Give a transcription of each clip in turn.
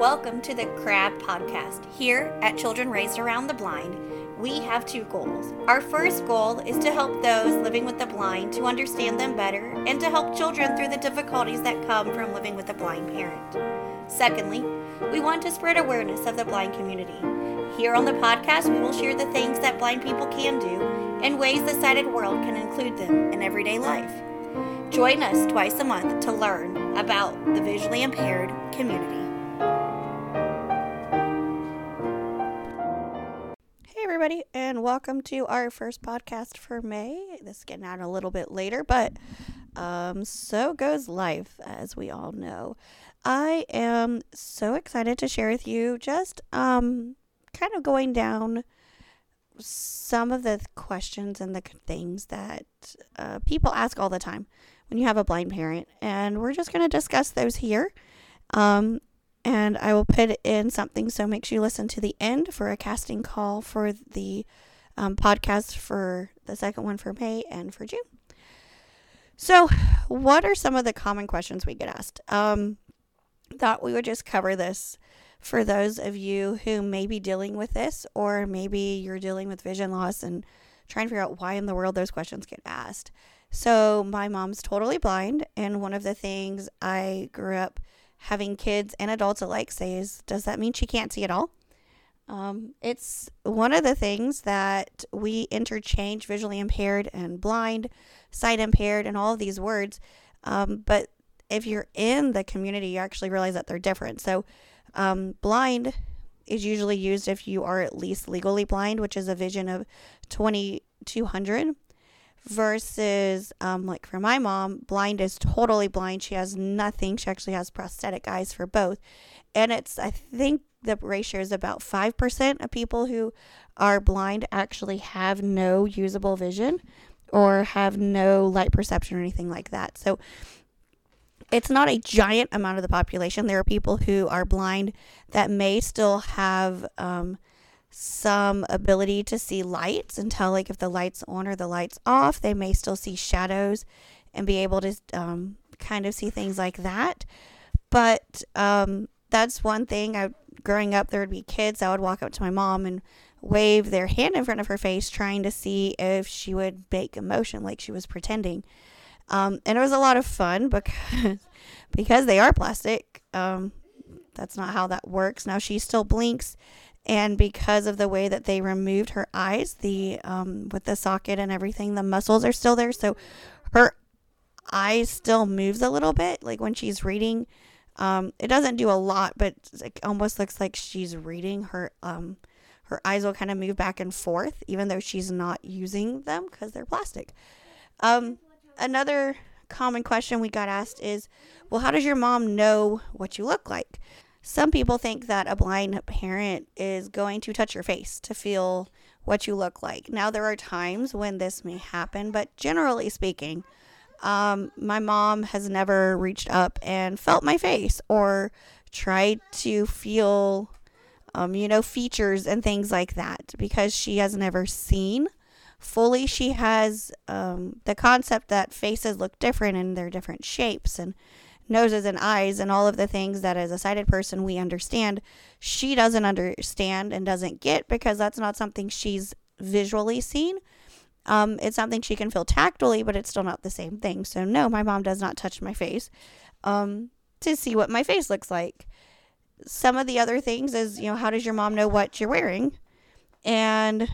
Welcome to the Crab Podcast. Here at Children Raised Around the Blind, we have two goals. Our first goal is to help those living with the blind to understand them better and to help children through the difficulties that come from living with a blind parent. Secondly, we want to spread awareness of the blind community. Here on the podcast, we will share the things that blind people can do and ways the sighted world can include them in everyday life. Join us twice a month to learn about the visually impaired community. Everybody, and welcome to our first podcast for May. This is getting out a little bit later, but um, so goes life, as we all know. I am so excited to share with you just um, kind of going down some of the questions and the things that uh, people ask all the time when you have a blind parent. And we're just going to discuss those here. Um, and I will put in something so make sure you listen to the end for a casting call for the um, podcast for the second one for May and for June. So, what are some of the common questions we get asked? Um, thought we would just cover this for those of you who may be dealing with this, or maybe you're dealing with vision loss and trying to figure out why in the world those questions get asked. So, my mom's totally blind, and one of the things I grew up having kids and adults alike say is, Does that mean she can't see at all? Um, it's one of the things that we interchange visually impaired and blind, sight impaired, and all of these words. Um, but if you're in the community, you actually realize that they're different. So, um, blind is usually used if you are at least legally blind, which is a vision of 2200 versus um, like for my mom blind is totally blind. She has nothing. She actually has prosthetic eyes for both. And it's i think the ratio is about 5% of people who are blind actually have no usable vision or have no light perception or anything like that. So it's not a giant amount of the population. There are people who are blind that may still have um, some ability to see lights and tell like if the lights on or the lights off. They may still see shadows and be able to um, kind of see things like that. But um, that's one thing. I, growing up there would be kids. I would walk up to my mom and wave their hand in front of her face trying to see if she would make a motion like she was pretending. Um, and it was a lot of fun because because they are plastic. Um, that's not how that works. Now she still blinks and because of the way that they removed her eyes the um, with the socket and everything the muscles are still there. So her eye still moves a little bit. Like when she's reading um, it doesn't do a lot but it almost looks like she's reading her um, her eyes will kind of move back and forth even though she's not using them because they're plastic. Um, another common question we got asked is well how does your mom know what you look like some people think that a blind parent is going to touch your face to feel what you look like. Now, there are times when this may happen, but generally speaking, um, my mom has never reached up and felt my face or tried to feel, um, you know, features and things like that because she has never seen fully. She has um, the concept that faces look different and they're different shapes and noses and eyes and all of the things that as a sighted person we understand she doesn't understand and doesn't get because that's not something she's visually seen. Um, it's something she can feel tactily but it's still not the same thing. So no my mom does not touch my face um, to see what my face looks like. Some of the other things is you know how does your mom know what you're wearing? And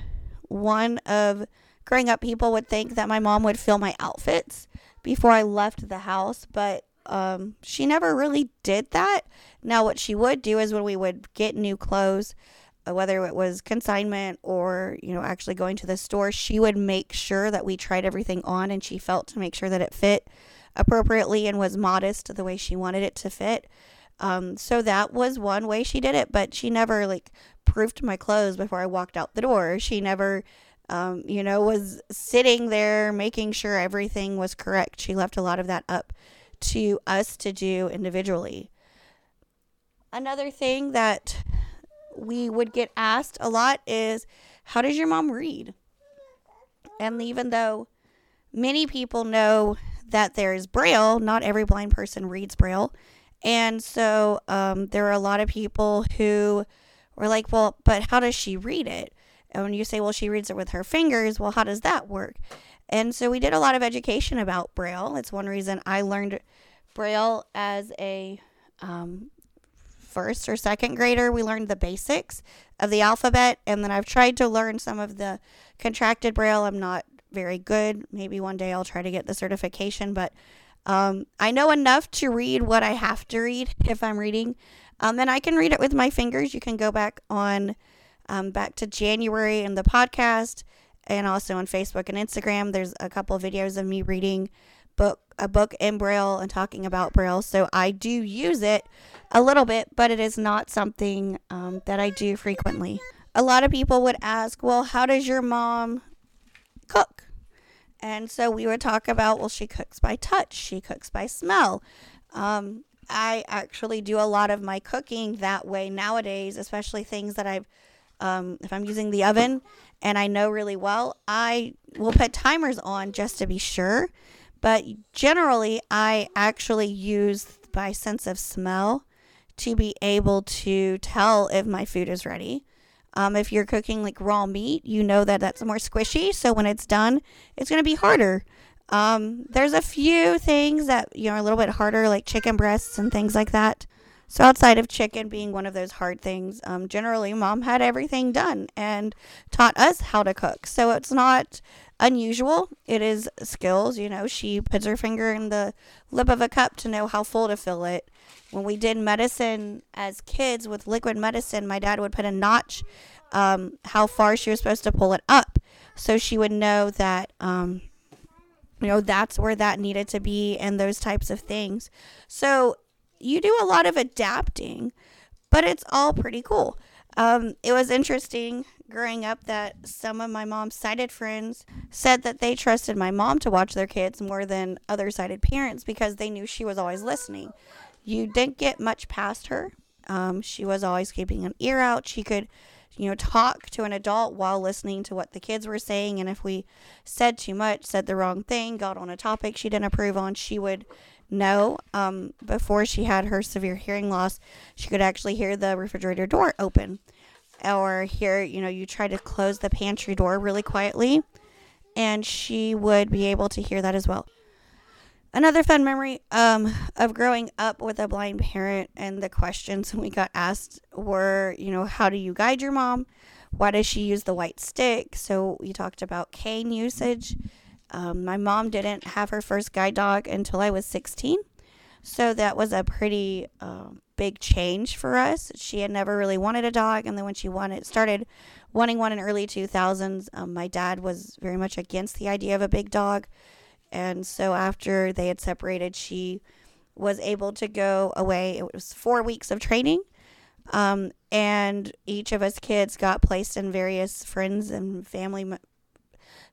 one of growing up people would think that my mom would feel my outfits before i left the house but um, she never really did that. Now, what she would do is when we would get new clothes, uh, whether it was consignment or you know actually going to the store, she would make sure that we tried everything on, and she felt to make sure that it fit appropriately and was modest the way she wanted it to fit. Um, so that was one way she did it, but she never like proofed my clothes before I walked out the door. She never um, you know, was sitting there making sure everything was correct. She left a lot of that up to us to do individually. Another thing that we would get asked a lot is how does your mom read? And even though many people know that there is braille, not every blind person reads braille. And so um, there are a lot of people who were like, well, but how does she read it? And when you say, well, she reads it with her fingers, well, how does that work? And so we did a lot of education about Braille. It's one reason I learned Braille as a um, first or second grader. We learned the basics of the alphabet, and then I've tried to learn some of the contracted Braille. I'm not very good. Maybe one day I'll try to get the certification, but um, I know enough to read what I have to read if I'm reading. Um, and I can read it with my fingers. You can go back on um, back to January in the podcast and also on Facebook and Instagram. There's a couple of videos of me reading book a book in Braille and talking about Braille. So I do use it a little bit, but it is not something um, that I do frequently. A lot of people would ask, "Well, how does your mom cook?" And so we would talk about, well, she cooks by touch, she cooks by smell. Um, I actually do a lot of my cooking that way nowadays, especially things that I've, um, if I'm using the oven and I know really well, I will put timers on just to be sure. But generally, I actually use my sense of smell to be able to tell if my food is ready. Um, if you're cooking like raw meat, you know that that's more squishy. So when it's done, it's going to be harder. Um, there's a few things that you know are a little bit harder, like chicken breasts and things like that. So outside of chicken being one of those hard things, um, generally mom had everything done and taught us how to cook. So it's not unusual. It is skills. You know, she puts her finger in the lip of a cup to know how full to fill it when we did medicine as kids with liquid medicine, my dad would put a notch um, how far she was supposed to pull it up. So she would know that, um, you know, that's where that needed to be and those types of things. So you do a lot of adapting, but it's all pretty cool. Um, it was interesting growing up that some of my mom's sighted friends said that they trusted my mom to watch their kids more than other sighted parents because they knew she was always listening you didn't get much past her. Um, she was always keeping an ear out. She could, you know, talk to an adult while listening to what the kids were saying. And if we said too much, said the wrong thing, got on a topic she didn't approve on, she would know. Um, before she had her severe hearing loss, she could actually hear the refrigerator door open. Or hear, you know, you try to close the pantry door really quietly, and she would be able to hear that as well. Another fun memory um, of growing up with a blind parent and the questions we got asked were, you know, how do you guide your mom? Why does she use the white stick? So we talked about cane usage. Um, my mom didn't have her first guide dog until I was 16. So that was a pretty uh, big change for us. She had never really wanted a dog. And then when she wanted, started wanting one in early 2000s, um, my dad was very much against the idea of a big dog. And so after they had separated, she was able to go away. It was four weeks of training. Um, and each of us kids got placed in various friends and family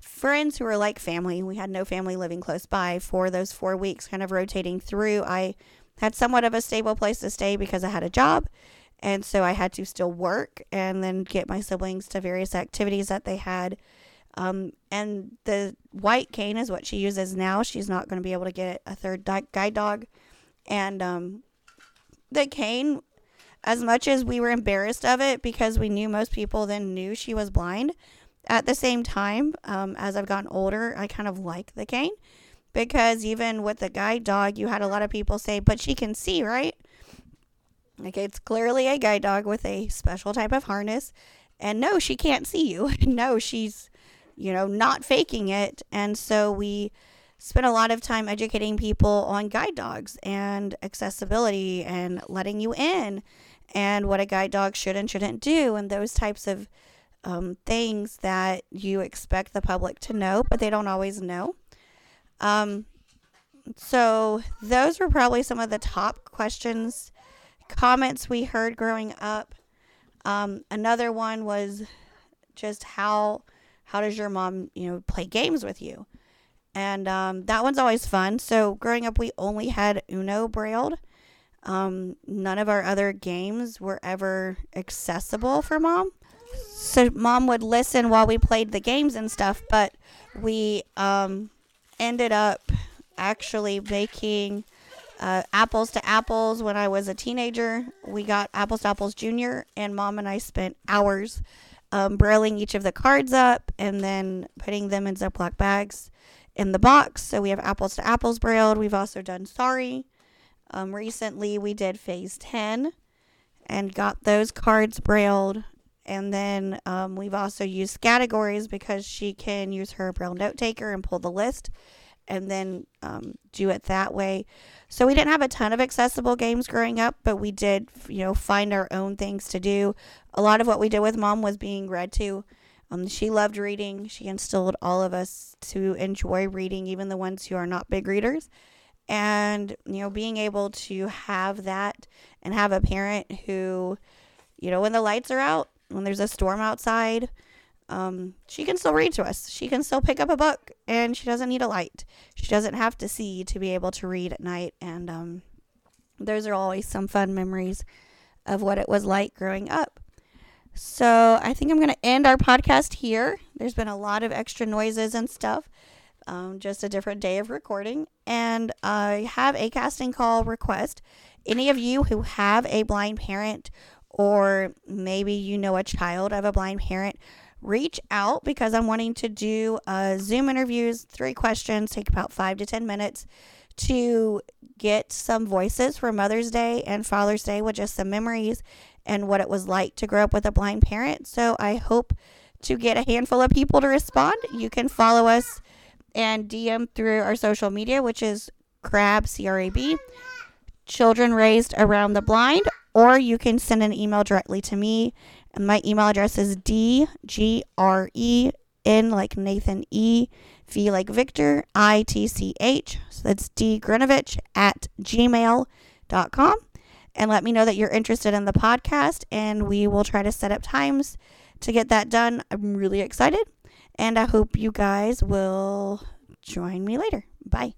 friends who were like family. We had no family living close by for those four weeks, kind of rotating through. I had somewhat of a stable place to stay because I had a job. And so I had to still work and then get my siblings to various activities that they had um, and the white cane is what she uses now. She's not going to be able to get a third guide dog. And um, the cane, as much as we were embarrassed of it because we knew most people then knew she was blind, at the same time, um, as I've gotten older, I kind of like the cane because even with the guide dog, you had a lot of people say, but she can see, right? Like it's clearly a guide dog with a special type of harness. And no, she can't see you. no, she's you know, not faking it. And so we spent a lot of time educating people on guide dogs and accessibility and letting you in and what a guide dog should and shouldn't do and those types of um, things that you expect the public to know, but they don't always know. Um, so those were probably some of the top questions, comments we heard growing up. Um, another one was just how how does your mom, you know, play games with you? And um, that one's always fun. So growing up, we only had Uno brailled. Um, none of our other games were ever accessible for mom. So mom would listen while we played the games and stuff, but we um, ended up actually making uh, Apples to Apples when I was a teenager. We got Apples to Apples Junior, and mom and I spent hours um, brailling each of the cards up and then putting them in Ziploc bags in the box. So we have Apples to Apples brailled. We've also done Sorry. Um, recently, we did Phase 10 and got those cards brailled. And then um, we've also used categories because she can use her braille note taker and pull the list and then um, do it that way. So we didn't have a ton of accessible games growing up, but we did, you know, find our own things to do. A lot of what we did with mom was being read to. Um, she loved reading. She instilled all of us to enjoy reading, even the ones who are not big readers. And, you know, being able to have that and have a parent who, you know, when the lights are out, when there's a storm outside, um, she can still read to us. She can still pick up a book and she doesn't need a light. She doesn't have to see to be able to read at night. And um, those are always some fun memories of what it was like growing up. So I think I'm going to end our podcast here. There's been a lot of extra noises and stuff. Um, just a different day of recording. And I have a casting call request. Any of you who have a blind parent, or maybe you know a child of a blind parent, reach out because I'm wanting to do uh, Zoom interviews, three questions, take about five to 10 minutes to get some voices for Mother's Day and Father's Day with just some memories and what it was like to grow up with a blind parent. So I hope to get a handful of people to respond. You can follow us and DM through our social media, which is CRAB, C R A B, Children Raised Around the Blind, or you can send an email directly to me my email address is D G R E N like Nathan E V like Victor I T C H. So that's D Grenevitch at gmail.com. And let me know that you're interested in the podcast, and we will try to set up times to get that done. I'm really excited, and I hope you guys will join me later. Bye.